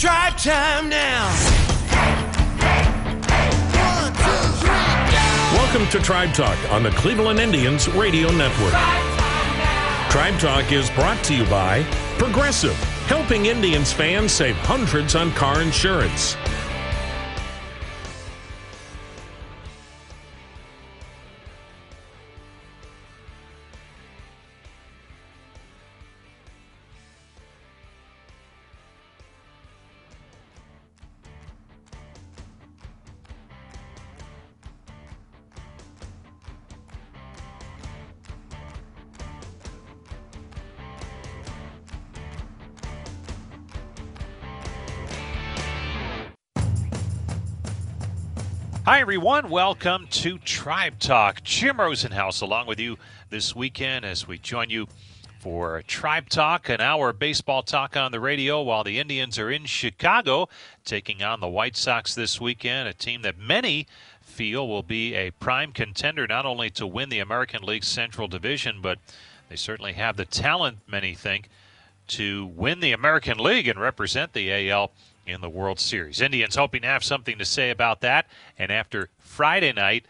Tribe time now. Welcome to Tribe Talk on the Cleveland Indians Radio Network. Tribe Talk is brought to you by Progressive, helping Indians fans save hundreds on car insurance. Everyone. Welcome to Tribe Talk. Jim Rosenhaus along with you this weekend as we join you for Tribe Talk, an hour of baseball talk on the radio while the Indians are in Chicago taking on the White Sox this weekend, a team that many feel will be a prime contender not only to win the American League Central Division, but they certainly have the talent, many think, to win the American League and represent the AL in the World Series. Indians hoping to have something to say about that. And after Friday night,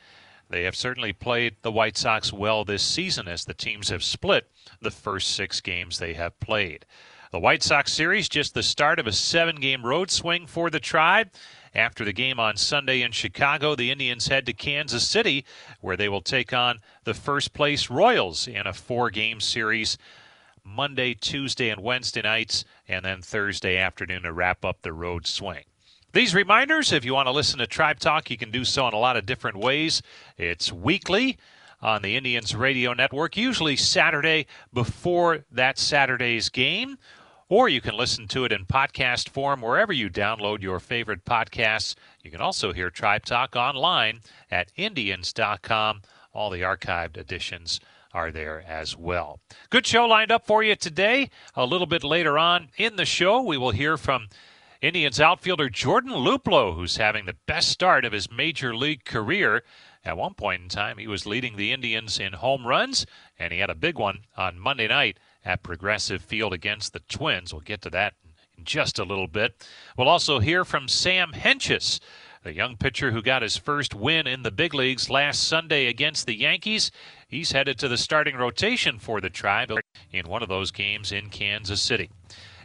they have certainly played the White Sox well this season as the teams have split the first six games they have played. The White Sox series just the start of a seven game road swing for the Tribe. After the game on Sunday in Chicago, the Indians head to Kansas City, where they will take on the first place Royals in a four game series Monday, Tuesday, and Wednesday nights, and then Thursday afternoon to wrap up the road swing. These reminders, if you want to listen to Tribe Talk, you can do so in a lot of different ways. It's weekly on the Indians Radio Network, usually Saturday before that Saturday's game, or you can listen to it in podcast form wherever you download your favorite podcasts. You can also hear Tribe Talk online at Indians.com, all the archived editions are there as well. Good show lined up for you today. A little bit later on in the show, we will hear from Indians outfielder Jordan Luplow, who's having the best start of his major league career. At one point in time, he was leading the Indians in home runs, and he had a big one on Monday night at Progressive Field against the Twins. We'll get to that in just a little bit. We'll also hear from Sam Hentges, the young pitcher who got his first win in the big leagues last Sunday against the Yankees. He's headed to the starting rotation for the Tribe in one of those games in Kansas City.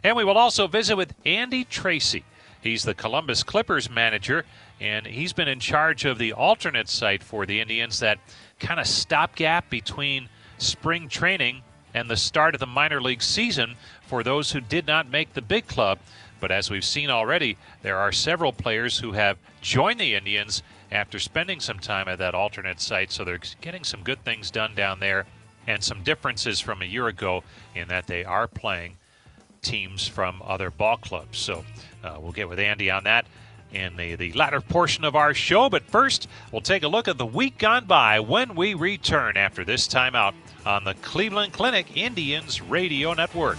And we will also visit with Andy Tracy. He's the Columbus Clippers manager, and he's been in charge of the alternate site for the Indians, that kind of stopgap between spring training and the start of the minor league season for those who did not make the big club. But as we've seen already, there are several players who have joined the Indians after spending some time at that alternate site. So they're getting some good things done down there and some differences from a year ago in that they are playing teams from other ball clubs. So uh, we'll get with Andy on that in the, the latter portion of our show. But first, we'll take a look at the week gone by when we return after this timeout on the Cleveland Clinic Indians Radio Network.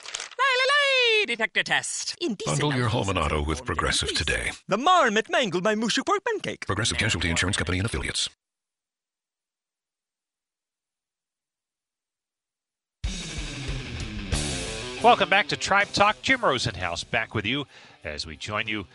Lay, detector test. Indecent Bundle your home and auto with Progressive today. The marmot mangled my mushu pork pancake. Progressive Casualty Insurance Company and affiliates. Welcome back to Tribe Talk. Jim Rosenhaus back with you as we join you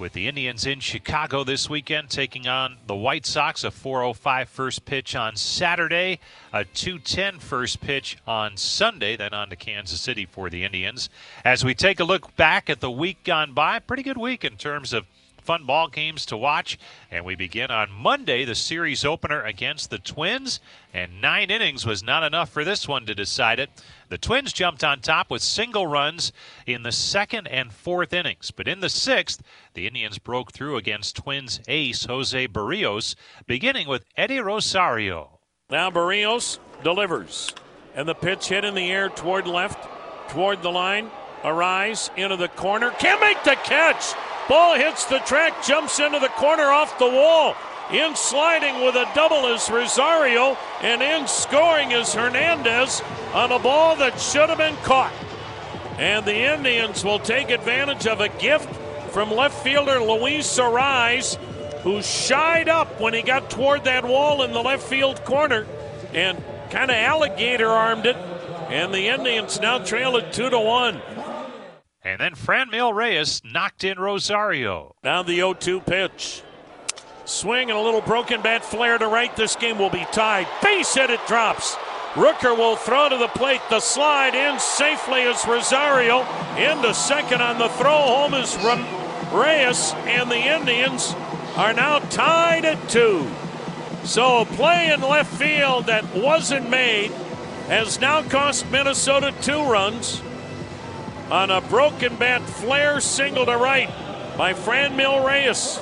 with the Indians in Chicago this weekend, taking on the White Sox. A 4:05 first pitch on Saturday, a 2:10 first pitch on Sunday, then on to Kansas City for the Indians. As we take a look back at the week gone by, pretty good week in terms of fun ball games to watch. And we begin on Monday, the series opener against the Twins. And nine innings was not enough for this one to decide it. The Twins jumped on top with single runs in the second and fourth innings. But in the sixth, the Indians broke through against Twins ace Jose Berrios, beginning with Eddie Rosario. Now Berrios delivers. And the pitch hit in the air toward left, toward the line. Arraez into the corner. Can't make the catch. Ball hits the track, jumps into the corner off the wall. In sliding with a double is Rosario, and in scoring is Hernandez on a ball that should have been caught. And the Indians will take advantage of a gift from left fielder Luis Arraez, who shied up when he got toward that wall in the left field corner and kind of alligator armed it. And the Indians now trail it two to one. And then Franmil Reyes knocked in Rosario. Now the 0 2 pitch. Swing and a little broken bat flare to right. This game will be tied. Base hit, it drops. Rooker will throw to the plate. The slide in safely is Rosario. Into second on the throw home is Reyes. And the Indians are now tied at two. So a play in left field that wasn't made has now cost Minnesota two runs on a broken bat flare single to right by Fran Franmil Reyes.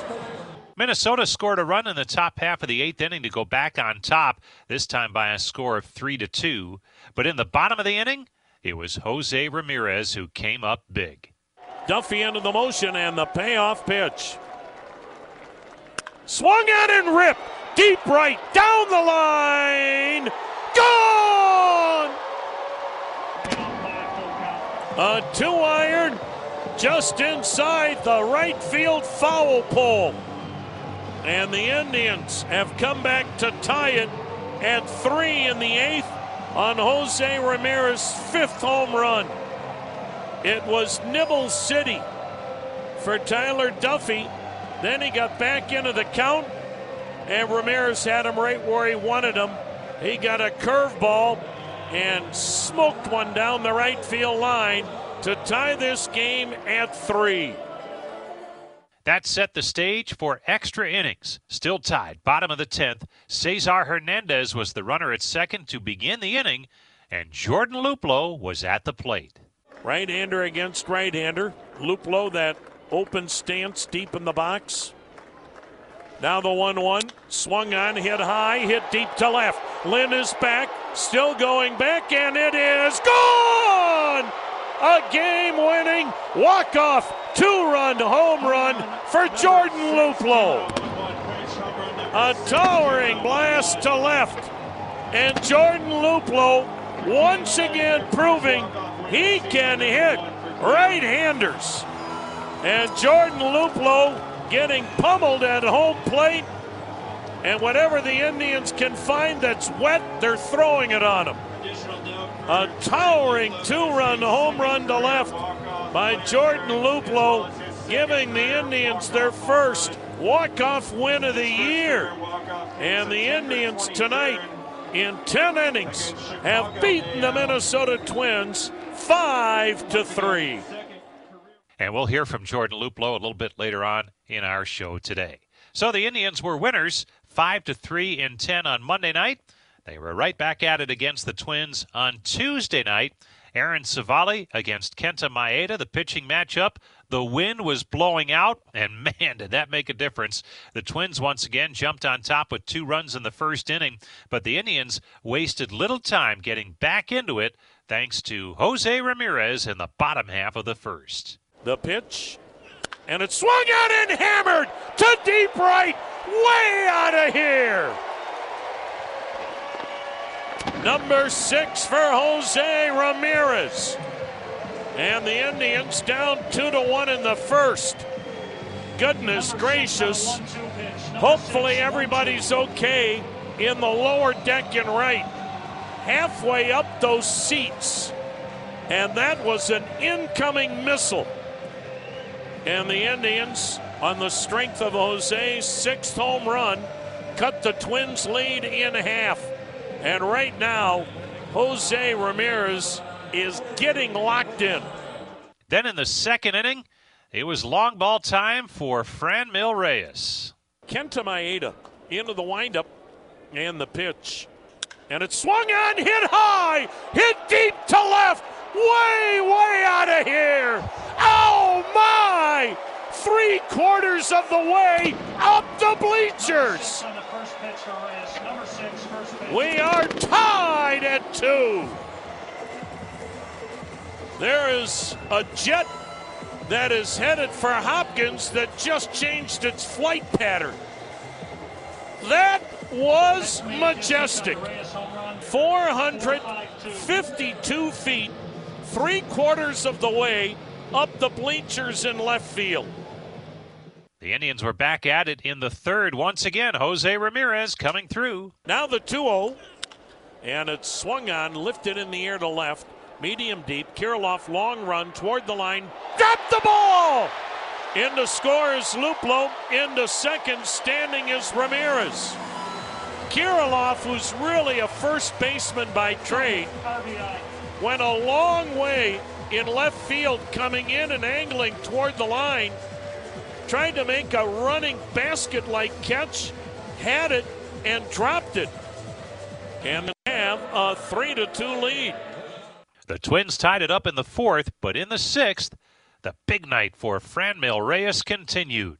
Minnesota scored a run in the top half of the eighth inning to go back on top, this time by a score of three to two. But in the bottom of the inning, it was Jose Ramirez who came up big. Duffey into the motion and the payoff pitch. Swung at and ripped deep right down the line. Gone! A two iron just inside the right field foul pole. And the Indians have come back to tie it at three in the eighth on Jose Ramirez's fifth home run. It was Nibble City for Tyler Duffey. Then he got back into the count, and Ramirez had him right where he wanted him. He got a curveball and smoked one down the right field line to tie this game at three. That set the stage for extra innings. Still tied, bottom of the 10th. Cesar Hernandez was the runner at second to begin the inning, and Jordan Luplow was at the plate. Right hander against right hander. Luplow, that open stance deep in the box. Now the 1 1. Swung on, hit high, hit deep to left. Lynn is back, still going back, and it is gone! A game winning walk off two run home run for Jordan Luplow. A towering blast to left. And Jordan Luplow once again proving he can hit right handers. And Jordan Luplow getting pummeled at home plate. And whatever the Indians can find that's wet, they're throwing it on them. A towering two run home run to left by Jordan Luplow, giving the Indians their first walk-off win of the year. And the Indians tonight, in 10 innings, have beaten the Minnesota Twins 5 to 3. And we'll hear from Jordan Luplow a little bit later on in our show today. So the Indians were winners 5 to 3 in 10 on Monday night. They were right back at it against the Twins on Tuesday night Aaron Civale against Kenta Maeda, the pitching matchup. The wind was blowing out, and man, did that make a difference. The Twins once again jumped on top with two runs in the first inning, but the Indians wasted little time getting back into it thanks to Jose Ramirez in the bottom half of the first. The pitch, and it swung out and hammered to deep right, way out of here. Number six for Jose Ramirez. And the Indians down two to one in the first. Goodness gracious. Hopefully everybody's okay in the lower deck and right. Halfway up those seats. And that was an incoming missile. And the Indians, on the strength of Jose's sixth home run, cut the Twins' lead in half. And right now, Jose Ramirez is getting locked in. Then in the second inning, it was long ball time for Franmil Reyes. Kenta Maeda into the windup and the pitch. And it swung on, hit high, hit deep to left, way, way out of here. Oh my! Three quarters of the way up the bleachers. We are tied at two. There is a jet that is headed for Hopkins that just changed its flight pattern. That was majestic. 452 feet, three quarters of the way up the bleachers in left field. The Indians were back at it in the third. Once again, Jose Ramirez coming through. Now the 2 0. And it's swung on, lifted in the air to left, medium deep. Kirilloff long run toward the line. Drop the ball! Into score is Luplow. Into second, standing is Ramirez. Kirilloff, who's really a first baseman by trade, went a long way in left field, coming in and angling toward the line. Tried to make a running basket like catch, had it, and dropped it. And have a 3 to 2 lead. The Twins tied it up in the fourth, but in the sixth, the big night for Franmil Reyes continued.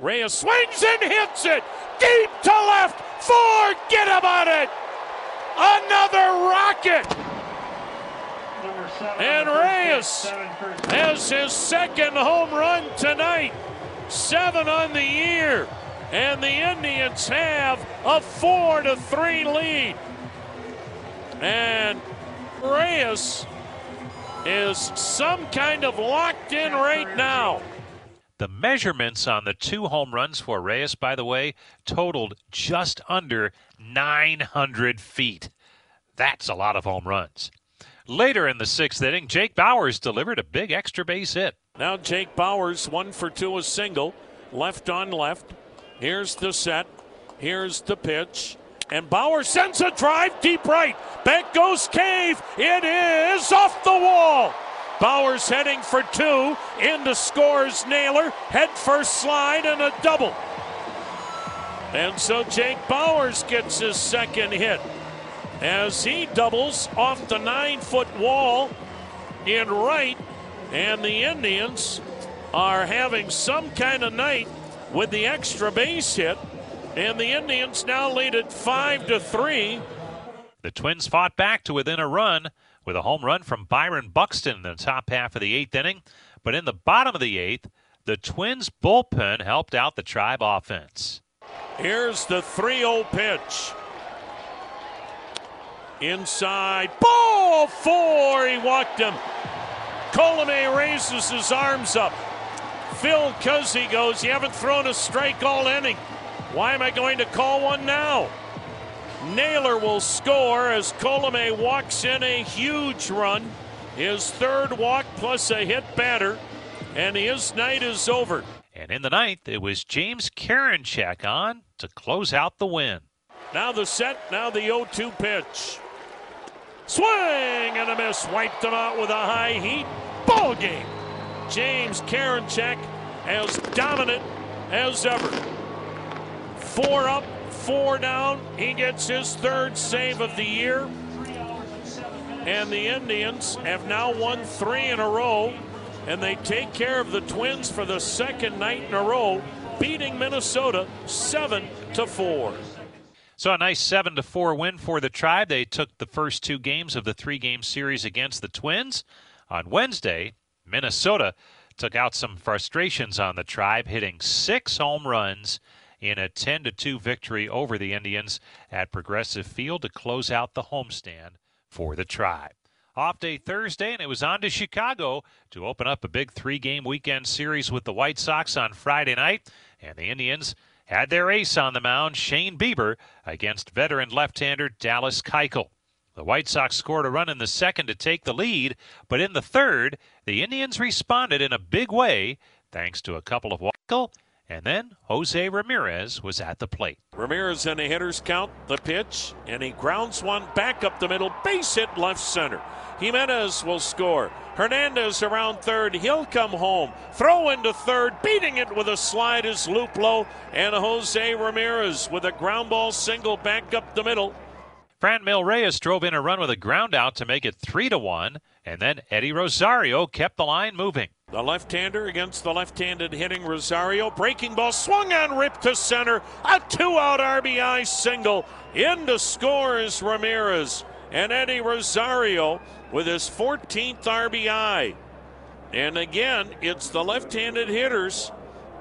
Reyes swings and hits it deep to left. Forget about it. Another rocket. And Reyes has his second home run tonight. Seven on the year. And the Indians have a four to three lead. And Reyes is some kind of locked in right now. The measurements on the two home runs for Reyes, by the way, totaled just under 900 feet. That's a lot of home runs. Later in the sixth inning, Jake Bauers delivered a big extra base hit. Now Jake Bauers, one for two, a single, left on left. Here's the set. Here's the pitch. And Bauer sends a drive deep right. Back goes Cave. It is off the wall. Bauer's heading for two. Into scores Naylor. Head first slide and a double. And so Jake Bauers gets his second hit as he doubles off the nine foot wall in right. And the Indians are having some kind of night with the extra base hit. And the Indians now lead it five to three. The Twins fought back to within a run with a home run from Byron Buxton in the top half of the eighth inning. But in the bottom of the eighth, the Twins bullpen helped out the Tribe offense. Here's the 3 0 pitch. Inside. Ball four. He walked him. Colome raises his arms up. Phil Cuzzi goes, You haven't thrown a strike all inning. Why am I going to call one now? Naylor will score as Colome walks in a huge run. His third walk plus a hit batter, and his night is over. And in the ninth, it was James Karinchak on to close out the win. Now the set, now the 0 2 pitch. Swing and a miss. Wiped them out with a high heat. Ball game. James Karinchak as dominant as ever. Four up, four down. He gets his third save of the year. And the Indians have now won three in a row. And they take care of the Twins for the second night in a row, beating Minnesota seven to four. So a nice seven to four win for the Tribe. They took the first two games of the three game series against the Twins. On Wednesday, Minnesota took out some frustrations on the Tribe, hitting six home runs in a 10 to 2 victory over the Indians at Progressive Field to close out the homestand for the Tribe. Off day Thursday, and it was on to Chicago to open up a big three game weekend series with the White Sox on Friday night. And the Indians had their ace on the mound, Shane Bieber, against veteran left hander Dallas Keuchel. The White Sox scored a run in the second to take the lead, but in the third, the Indians responded in a big way thanks to a couple of Keuchel and then Jose Ramirez was at the plate. Ramirez in the hitter's count, the pitch, and he grounds one back up the middle, base hit left center. Jimenez will score. Hernandez around third. He'll come home. Throw into third. Beating it with a slide is Luplow. And Jose Ramirez with a ground ball single back up the middle. Franmil Reyes drove in a run with a ground out to make it 3 to 1, and then Eddie Rosario kept the line moving. The left hander against the left handed hitting Rosario. Breaking ball swung on, ripped to center. A two out RBI single. In to score is Ramirez. And Eddie Rosario with his 14th RBI. And again, it's the left handed hitters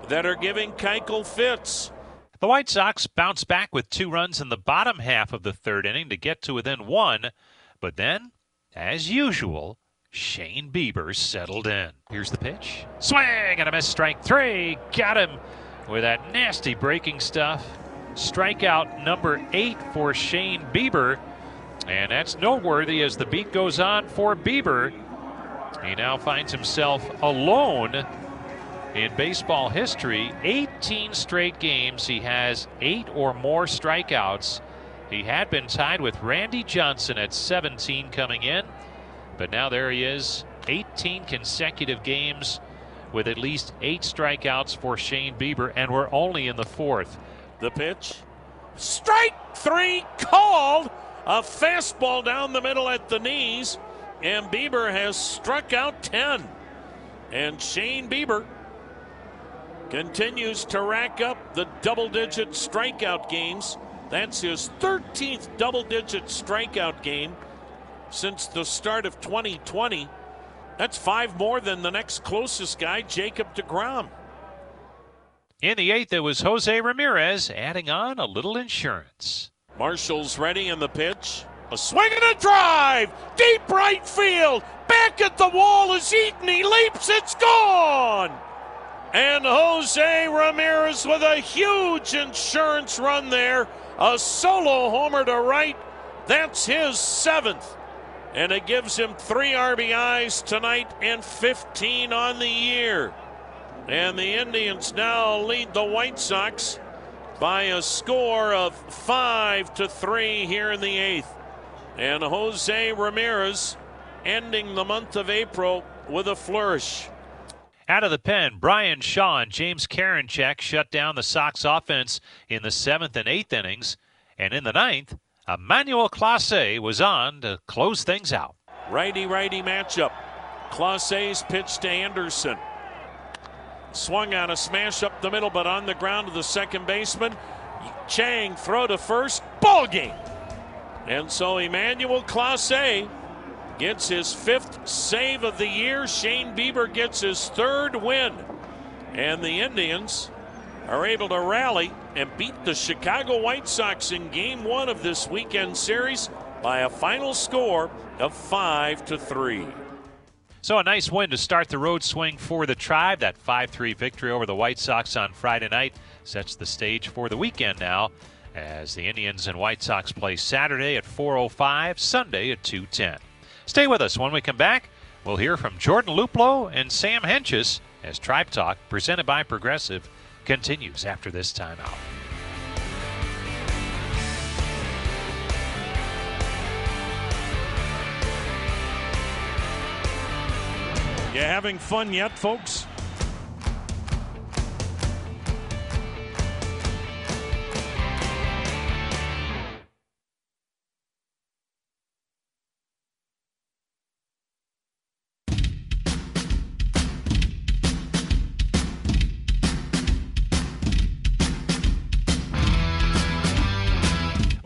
that are giving Keuchel fits. The White Sox bounce back with two runs in the bottom half of the third inning to get to within one, but then, as usual, Shane Bieber settled in. Here's the pitch. Swing and a miss, strike three. Got him with that nasty breaking stuff. Strikeout number eight for Shane Bieber. And that's noteworthy as the beat goes on for Bieber. He now finds himself alone in baseball history. 18 straight games, he has eight or more strikeouts. He had been tied with Randy Johnson at 17 coming in, but now there he is. 18 consecutive games with at least eight strikeouts for Shane Bieber, and we're only in the fourth. The pitch. Strike three called. A fastball down the middle at the knees. And Bieber has struck out 10. And Shane Bieber continues to rack up the double digit strikeout games. That's his 13th double digit strikeout game since the start of 2020. That's five more than the next closest guy, Jacob DeGrom. In the eighth, it was Jose Ramirez adding on a little insurance. Marshall's ready in the pitch. A swing and a drive! Deep right field! Back at the wall is Eaton. He leaps, it's gone! And Jose Ramirez with a huge insurance run there. A solo homer to right. That's his seventh. And it gives him three RBIs tonight and 15 on the year. And the Indians now lead the White Sox by a score of five to three here in the eighth. And Jose Ramirez ending the month of April with a flourish. Out of the pen, Bryan Shaw and James Karinchak shut down the Sox offense in the seventh and eighth innings. And in the ninth, Emmanuel Clase was on to close things out. Righty righty matchup. Clase's pitch to Anderson. Swung on a smash up the middle, but on the ground to the second baseman. Chang throw to first. Ball game. And so Emmanuel Clase gets his fifth save of the year. Shane Bieber gets his third win. And the Indians are able to rally and beat the Chicago White Sox in game one of this weekend series by a final score of five to three. So a nice win to start the road swing for the Tribe. That 5-3 victory over the White Sox on Friday night sets the stage for the weekend now as the Indians and White Sox play Saturday at 4:05, Sunday at 2:10. Stay with us when we come back. We'll hear from Jordan Luplow and Sam Hentges as Tribe Talk, presented by Progressive, continues after this timeout. You having fun yet, folks?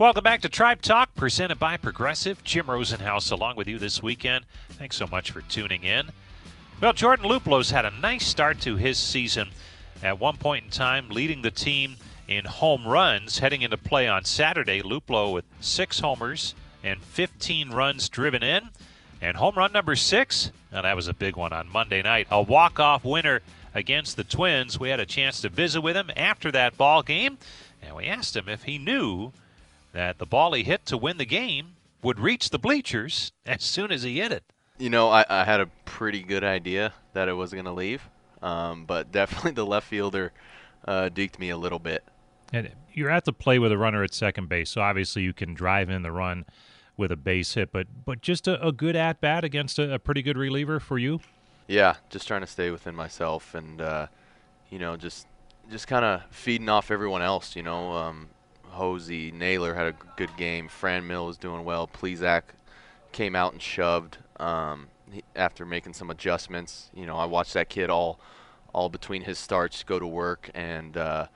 Welcome back to Tribe Talk, presented by Progressive. Jim Rosenhaus along with you this weekend. Thanks so much for tuning in. Well, Jordan Luplow's had a nice start to his season. At one point in time, leading the team in home runs heading into play on Saturday. Luplow with six homers and 15 runs driven in. And home run number six, now that was a big one on Monday night. A walk-off winner against the Twins. We had a chance to visit with him after that ball game, and we asked him if he knew that the ball he hit to win the game would reach the bleachers as soon as he hit it. You know, I, I had a pretty good idea that it was going to leave, um, but definitely the left fielder uh, deked me a little bit. And you're at the play with a runner at second base, so obviously you can drive in the run with a base hit, but but just a, a good at bat against a, a, pretty good reliever for you. Yeah, just trying to stay within myself and uh, you know just just kind of feeding off everyone else. You know, um, Hosey Naylor had a good game. Franmil was doing well. Plesac came out and shoved um, he, after making some adjustments. You know, I watched that kid all all between his starts go to work and uh,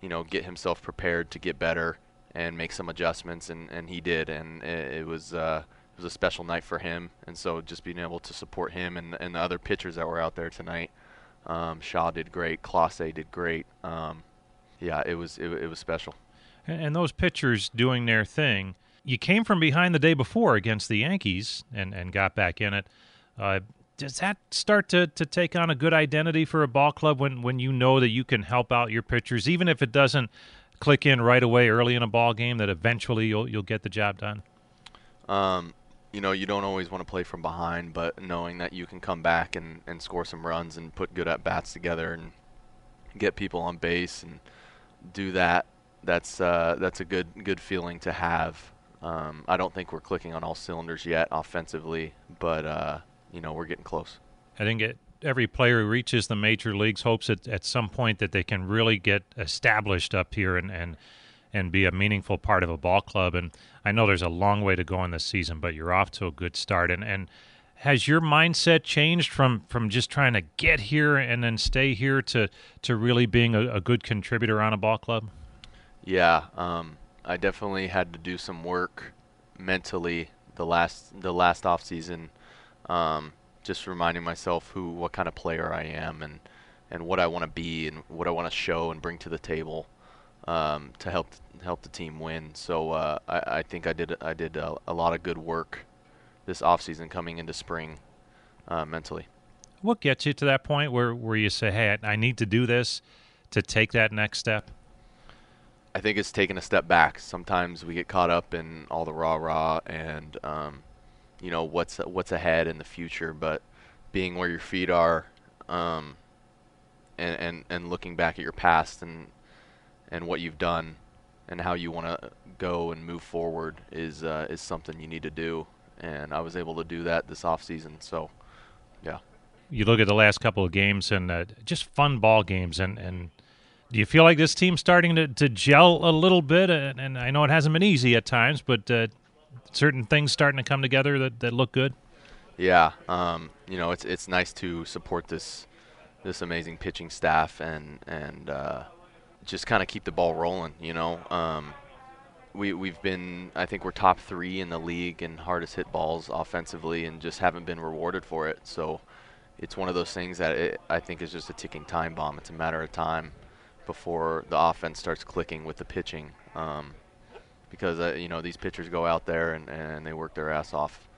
you know get himself prepared to get better and make some adjustments, and, and he did, and it, it was uh, it was a special night for him, and so just being able to support him and, and the other pitchers that were out there tonight. Um, Shaw did great, Clase did great. Um, yeah, it was it, it was special. And, those pitchers doing their thing. You came from behind the day before against the Yankees and, and got back in it. Uh, does that start to, to take on a good identity for a ball club when, when you know that you can help out your pitchers, even if it doesn't click in right away early in a ball game, that eventually you'll you'll get the job done? Um, you know, you don't always want to play from behind, but knowing that you can come back and, and score some runs and put good at bats together and get people on base and do that, that's uh, that's a good good feeling to have. Um, I don't think we're clicking on all cylinders yet offensively, but uh, you know we're getting close. I think it, every player who reaches the major leagues hopes at, at some point that they can really get established up here and, and and be a meaningful part of a ball club. And I know there's a long way to go in this season, but you're off to a good start. And and has your mindset changed from from just trying to get here and then stay here to to really being a, a good contributor on a ball club? Yeah, um, I definitely had to do some work mentally the last the last off season, um, just reminding myself who what kind of player I am and and what I want to be and what I want to show and bring to the table um, to help help the team win. So uh, I, I, think I did I did a, a, lot of good work this off season coming into spring uh, mentally. What gets you to that point where where you say, "Hey, I, I need to do this to take that next step"? I think it's taking a step back. Sometimes we get caught up in all the rah rah and um, you know what's what's ahead in the future, but being where your feet are, um, and, and and looking back at your past and and what you've done, and how you want to go and move forward is uh, is something you need to do. And I was able to do that this off season. So, yeah. You look at the last couple of games and uh, just fun ball games and and do you feel like this team's starting to, to gel a little bit? And, and I know it hasn't been easy at times, but uh, certain things starting to come together that, that look good. Yeah, um, you know it's it's nice to support this this amazing pitching staff and and uh, just kind of keep the ball rolling. You know, um, we we've been I think we're top three in the league in hardest hit balls offensively, and just haven't been rewarded for it. So it's one of those things that it, I think is just a ticking time bomb. It's a matter of time before the offense starts clicking with the pitching. Um, because uh, you know these pitchers go out there and, and they work their ass off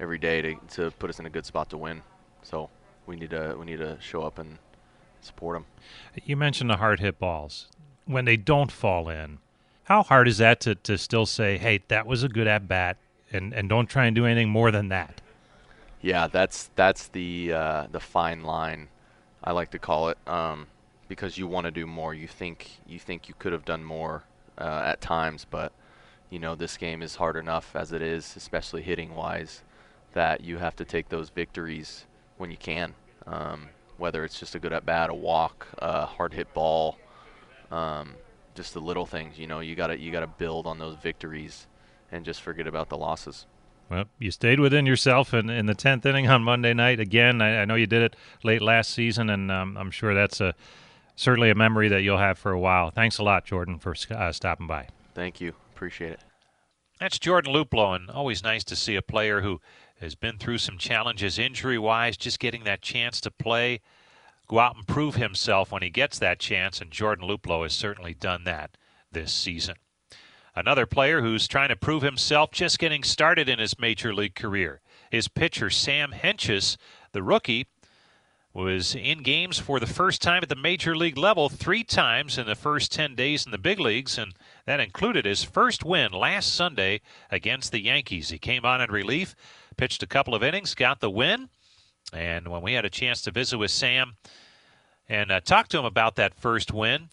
every day to, to put us in a good spot to win. So we need to we need to show up and support them. You mentioned the hard hit balls when they don't fall in. How hard is that to, to still say, hey, that was a good at bat, and, and don't try and do anything more than that? Yeah, that's that's the uh, the fine line, I like to call it. Um, because you want to do more. You think you think you could have done more uh, at times, but you know this game is hard enough as it is, especially hitting wise, that you have to take those victories when you can. Um, whether it's just a good at bat, a walk, a hard hit ball, um, just the little things. You know, you gotta you gotta build on those victories and just forget about the losses. Well, you stayed within yourself in, in the tenth inning on Monday night. Again, I, I know you did it late last season, and um, I'm sure that's a certainly a memory that you'll have for a while. Thanks a lot, Jordan, for uh, stopping by. Thank you. Appreciate it. That's Jordan Luplow, and always nice to see a player who has been through some challenges injury wise, just getting that chance to play, go out and prove himself when he gets that chance, and Jordan Luplow has certainly done that this season. Another player who's trying to prove himself just getting started in his major league career is pitcher Sam Hentges, the rookie was in games for the first time at the major league level three times in the first 10 days in the big leagues, and that included his first win last Sunday against the Yankees. He came on in relief, pitched a couple of innings, got the win, and when we had a chance to visit with Sam and uh, talk to him about that first win,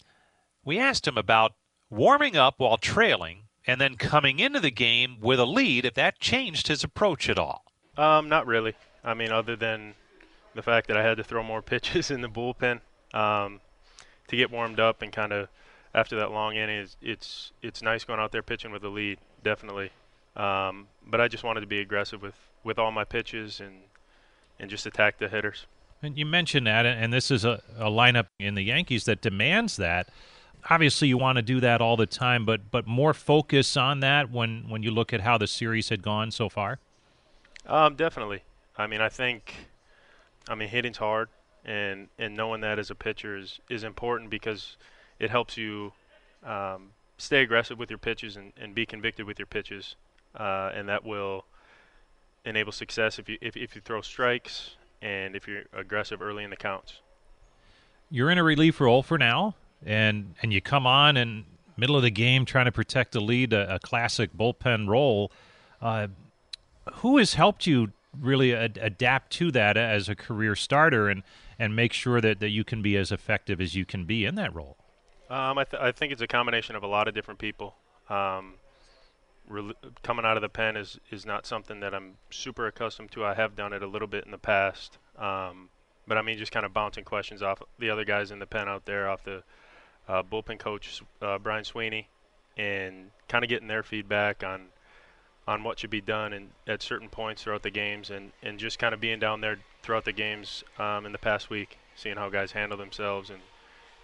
we asked him about warming up while trailing and then coming into the game with a lead, if that changed his approach at all. Um, not really. I mean, other than the fact that I had to throw more pitches in the bullpen um, to get warmed up and kind of after that long inning, it's, it's it's nice going out there pitching with a lead, definitely. Um, but I just wanted to be aggressive with, with all my pitches and and just attack the hitters. And you mentioned that, and this is a, a lineup in the Yankees that demands that. Obviously, you want to do that all the time, but but more focus on that when when you look at how the series had gone so far. Um, definitely. I mean, I think I mean, hitting's hard, and and knowing that as a pitcher is is important because it helps you um, stay aggressive with your pitches and, and be convicted with your pitches, uh, and that will enable success if you if, if you throw strikes and if you're aggressive early in the counts. You're in a relief role for now, and and you come on in middle of the game trying to protect the lead, a, a classic bullpen role. Uh, who has helped you really ad- adapt to that as a career starter and and make sure that, that you can be as effective as you can be in that role? Um, I, th- I think it's a combination of a lot of different people. Um, re- coming out of the pen is, is not something that I'm super accustomed to. I have done it a little bit in the past. Um, but I mean, just kind of bouncing questions off the other guys in the pen out there, off the uh, bullpen coach, uh, Brian Sweeney, and kind of getting their feedback on on what should be done and at certain points throughout the games and, and just kind of being down there throughout the games um, in the past week, seeing how guys handle themselves and,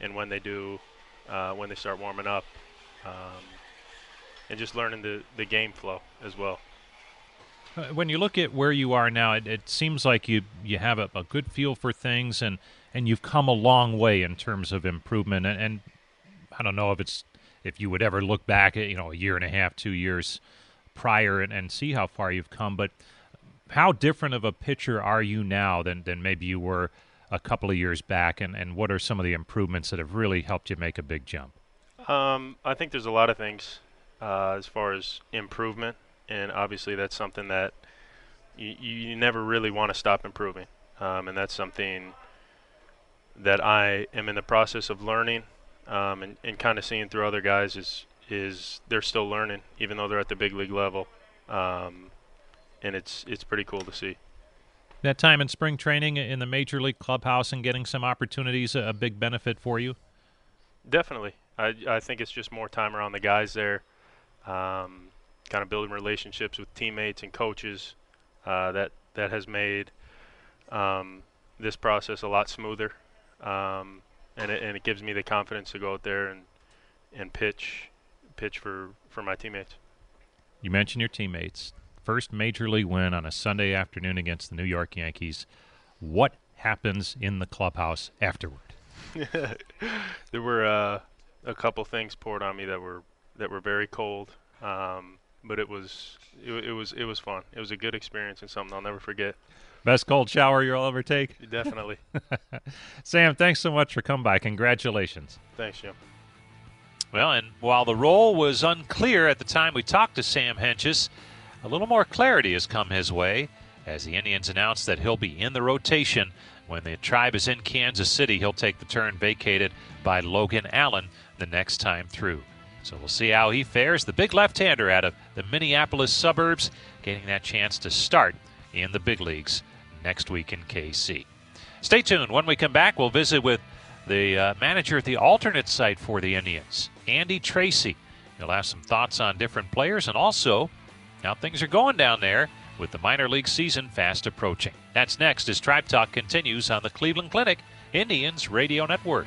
and when they do, uh, when they start warming up, um, and just learning the, the game flow as well. Uh, when you look at where you are now, it, it seems like you you have a, a, good feel for things, and, and you've come a long way in terms of improvement. And, and I don't know if it's if you would ever look back at you know a year and a half, two years prior and, and see how far you've come. But how different of a pitcher are you now than, than maybe you were a couple of years back? And, and what are some of the improvements that have really helped you make a big jump? Um, I think there's a lot of things uh, as far as improvement. And obviously, that's something that you, you never really want to stop improving. Um, and that's something that I am in the process of learning um, and, and kind of seeing through other guys is is they're still learning, even though they're at the big league level, um, and it's it's pretty cool to see. That time in spring training in the major league clubhouse and getting some opportunities a big benefit for you. Definitely, I I think it's just more time around the guys there, um, kind of building relationships with teammates and coaches. Uh, that that has made um, this process a lot smoother, um, and it, and it gives me the confidence to go out there and and pitch pitch for, for my teammates. You mentioned your teammates. First major league win on a Sunday afternoon against the New York Yankees. What happens in the clubhouse afterward? there were uh, a couple things poured on me that were that were very cold, um, but it was it, it, was it was fun. It was a good experience and something I'll never forget. Best cold shower you'll ever take. Definitely. Sam, thanks so much for coming by. Congratulations. Thanks, Jim. Well, and while the role was unclear at the time we talked to Sam Hentges, a little more clarity has come his way as the Indians announced that he'll be in the rotation when the tribe is in Kansas City. He'll take the turn vacated by Logan Allen the next time through. So we'll see how he fares. The big left hander out of the Minneapolis suburbs getting that chance to start in the big leagues next week in KC. Stay tuned. When we come back, we'll visit with the uh, manager at the alternate site for the Indians, Andy Tracy. He'll have some thoughts on different players and also how things are going down there with the minor league season fast approaching. That's next as Tribe Talk continues on the Cleveland Clinic Indians Radio Network.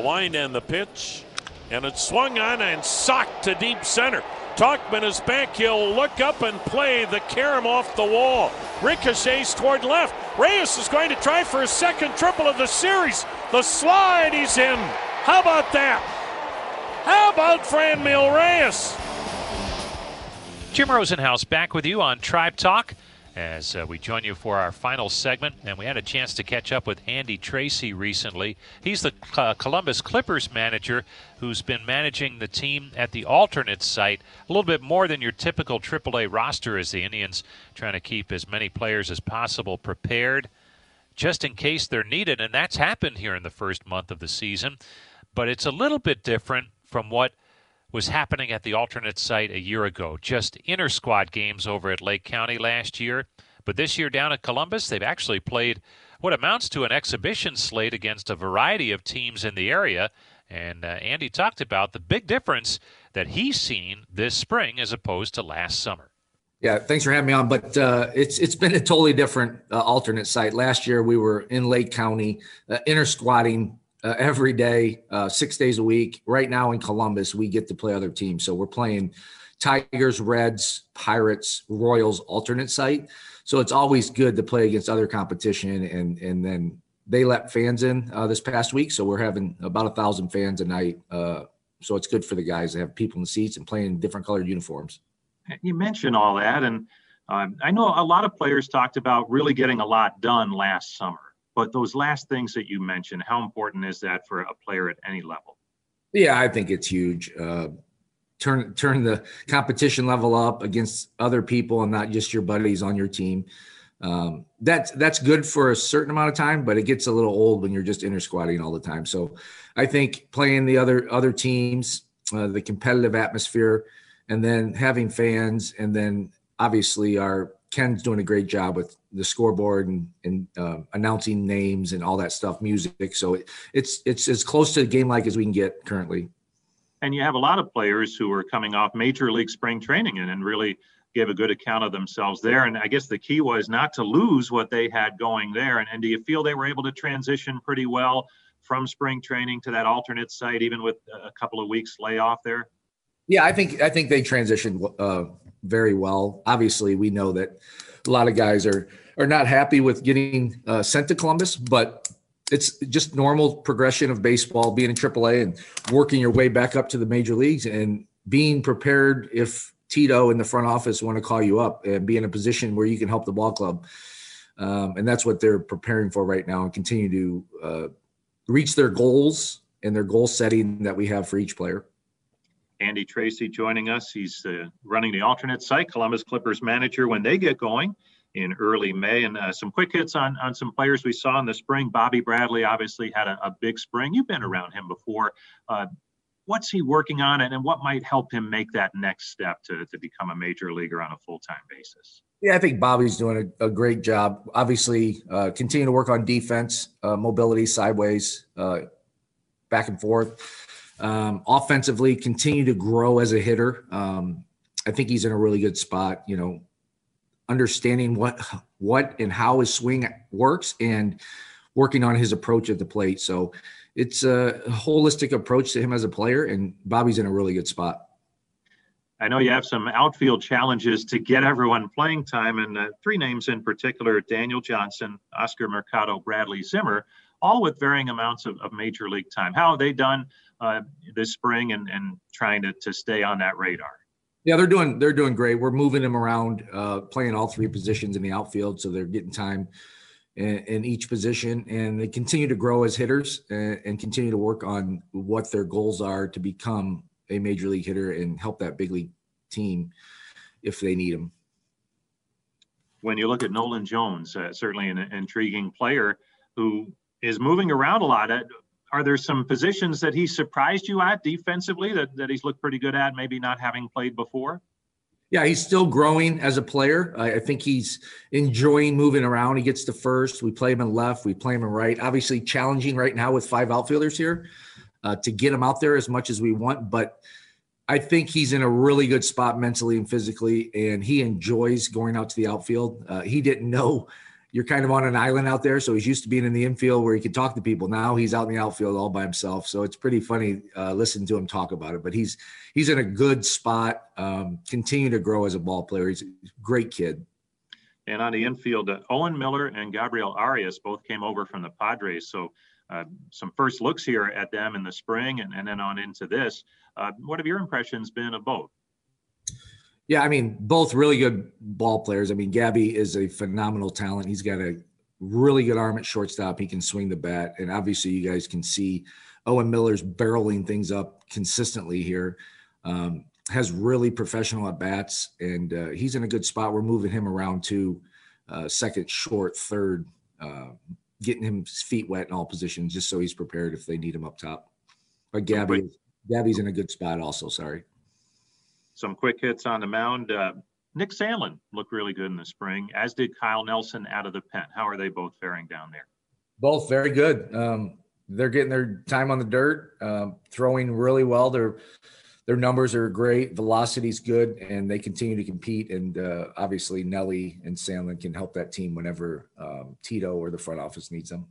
Line and the pitch, and it's swung on and socked to deep center. Talkman is back. He'll look up and play the carom off the wall. Ricochets toward left. Reyes is going to try for a second triple of the series. The slide, he's in. How about that? How about Fran Franmil Reyes? Jim Rosenhaus back with you on Tribe Talk as uh, we join you for our final segment. And we had a chance to catch up with Andy Tracy recently. He's the uh, Columbus Clippers manager who's been managing the team at the alternate site a little bit more than your typical AAA roster as the Indians trying to keep as many players as possible prepared just in case they're needed. And that's happened here in the first month of the season. But it's a little bit different from what was happening at the alternate site a year ago. Just inter squad games over at Lake County last year. But this year down at Columbus, they've actually played what amounts to an exhibition slate against a variety of teams in the area. And uh, Andy talked about the big difference that he's seen this spring as opposed to last summer. Yeah, thanks for having me on. But uh, it's it's been a totally different uh, alternate site. Last year we were in Lake County, uh, inter squatting uh, every day, uh, six days a week. Right now in Columbus, we get to play other teams. So we're playing Tigers, Reds, Pirates, Royals alternate site. So it's always good to play against other competition, and and then they let fans in uh, this past week. So we're having about a thousand fans a night. so it's good for the guys to have people in the seats and playing different colored uniforms you mentioned all that, and uh, I know a lot of players talked about really getting a lot done last summer. But those last things that you mentioned, how important is that for a player at any level? Yeah, I think it's huge. Uh, turn turn the competition level up against other people and not just your buddies on your team. Um, that's that's good for a certain amount of time, but it gets a little old when you're just inter squatting all the time. So, I think playing the other other teams, uh, the competitive atmosphere, and then having fans, and then obviously our Ken's doing a great job with the scoreboard and, and uh, announcing names and all that stuff, music. So it, it's it's as close to game like as we can get currently. And you have a lot of players who are coming off major league spring training and, and really gave a good account of themselves there. And I guess the key was not to lose what they had going there. And, and do you feel they were able to transition pretty well from spring training to that alternate site, even with a couple of weeks layoff there? Yeah, I think I think they transitioned uh, very well. Obviously, we know that a lot of guys are are not happy with getting uh, sent to Columbus, but it's just normal progression of baseball, being in AAA and working your way back up to the major leagues and being prepared if Tito in the front office want to call you up and be in a position where you can help the ball club. Um, and that's what they're preparing for right now and continue to uh, reach their goals and their goal setting that we have for each player. Andy Tracy joining us. He's uh, running the alternate site, Columbus Clippers manager when they get going in early May. And uh, some quick hits on, on some players we saw in the spring. Bobby Bradley obviously had a, a big spring. You've been around him before. Uh, what's he working on and, and what might help him make that next step to, to become a major leaguer on a full-time basis? Yeah, I think Bobby's doing a, a great job. Obviously, uh, continue to work on defense, uh, mobility, sideways, uh, back and forth um, offensively, continue to grow as a hitter. Um, I think he's in a really good spot. You know, understanding what what and how his swing works and working on his approach at the plate. So it's a holistic approach to him as a player, and Bobby's in a really good spot. I know you have some outfield challenges to get everyone playing time, and uh, three names in particular Daniel Johnson, Oscar Mercado, Bradley Zimmer, all with varying amounts of, of major league time. How have they done uh, this spring and, and trying to, to stay on that radar? Yeah, they're doing they're doing great. We're moving them around, uh, playing all three positions in the outfield, so they're getting time in, in each position, and they continue to grow as hitters and, and, continue to work on what their goals are to become a major league hitter and help that big league team if they need them. When you look at Nolan Jones, uh, certainly an intriguing player who is moving around a lot are there some positions that he surprised you at defensively that, that he's looked pretty good at, maybe not having played before? Yeah, he's still growing as a player. I, think he's enjoying moving around. He gets to first. We play him in left. We play him in right. Obviously, challenging right now with five outfielders here uh, to get him out there as much as we want. But I think he's in a really good spot mentally and physically, and he enjoys going out to the outfield. Uh, he didn't know you're kind of on an island out there. So he's used to being in the infield where he can talk to people. Now he's out in the outfield all by himself. So it's pretty funny uh, listening to him talk about it. But he's he's in a good spot. Um, continue to grow as a ball player. He's a great kid. And on the infield, uh, Owen Miller and Gabriel Arias both came over from the Padres. So uh, some first looks here at them in the spring and, and then on into this. Uh, what have your impressions been of both? Yeah, I mean, both really good ball players. I mean, Gabby is a phenomenal talent. He's got a really good arm at shortstop. He can swing the bat. And obviously, you guys can see Owen Miller's barreling things up consistently here. Um, has really professional at bats, and uh, he's in a good spot. We're moving him around to uh, second, short, third, uh, getting him his feet wet in all positions just so he's prepared if they need him up top. But Gabby, Gabby's in a good spot also. Sorry. Some quick hits on the mound. Uh, Nick Sandlin looked really good in the spring, as did Kyle Nelson out of the pen. How are they both faring down there? Both very good. Um, they're getting their time on the dirt, um, throwing really well. Their their numbers are great, velocity's good, and they continue to compete. And uh, obviously, Nelly and Sandlin can help that team whenever um, Tito or the front office needs them.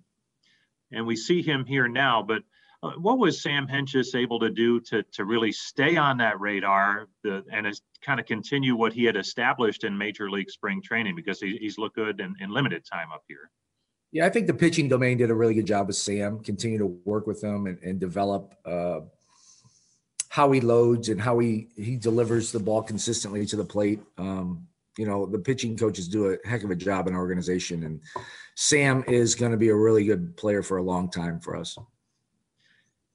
And we see him here now, but what was Sam Hentges able to do to to really stay on that radar the, and kind of continue what he had established in Major League Spring Training because he, he's looked good in, in limited time up here. Yeah, I think the pitching domain did a really good job with Sam. Continue to work with him and, and develop uh, how he loads and how he he delivers the ball consistently to the plate. Um, you know, the pitching coaches do a heck of a job in our organization, and Sam is going to be a really good player for a long time for us.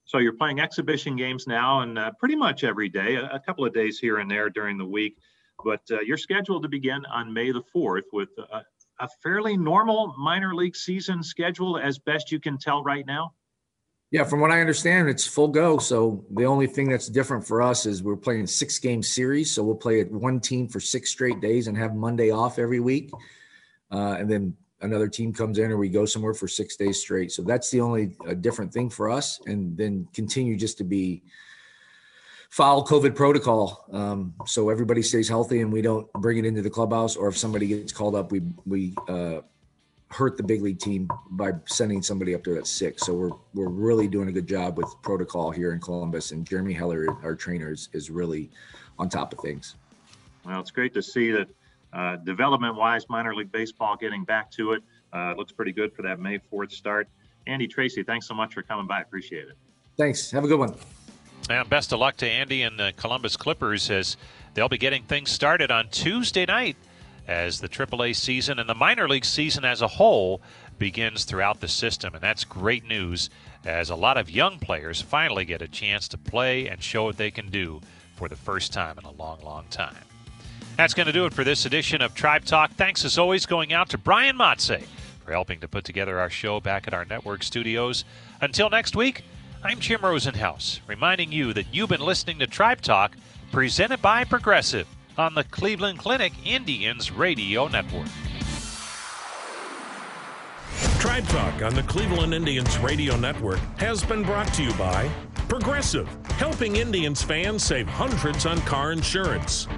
So you're playing exhibition games now, and uh, pretty much every day, a, a, couple of days here and there during the week. But uh, you're scheduled to begin on May the 4th with a, a fairly normal minor league season schedule, as best you can tell right now. Yeah, from what I understand, it's full go. So the only thing that's different for us is we're playing six game series. So we'll play at one team for six straight days and have Monday off every week. Uh, and then another team comes in or we go somewhere for six days straight. So that's the only uh, different thing for us. And then continue just to be follow COVID protocol. Um, so everybody stays healthy and we don't bring it into the clubhouse. Or if somebody gets called up, we, we, uh, hurt the big league team by sending somebody up there that's sick. So we're we're really doing a good job with protocol here in Columbus, and Jeremy Heller, our trainer, is, is really on top of things. Well, it's great to see that uh, development-wise, minor league baseball getting back to it. Uh, looks pretty good for that May 4th start. Andy Tracy, thanks so much for coming by. Appreciate it. Thanks. Have a good one. And best of luck to Andy and the Columbus Clippers as they'll be getting things started on Tuesday night as the AAA season and the minor league season as a whole begins throughout the system. And that's great news as a lot of young players finally get a chance to play and show what they can do for the first time in a long, long time. That's going to do it for this edition of Tribe Talk. Thanks as always going out to Brian Motze for helping to put together our show back at our network studios. Until next week, I'm Jim Rosenhaus, reminding you that you've been listening to Tribe Talk, presented by Progressive on the Cleveland Clinic Indians Radio Network. Tribe Talk on the Cleveland Indians Radio Network has been brought to you by Progressive, helping Indians fans save hundreds on car insurance.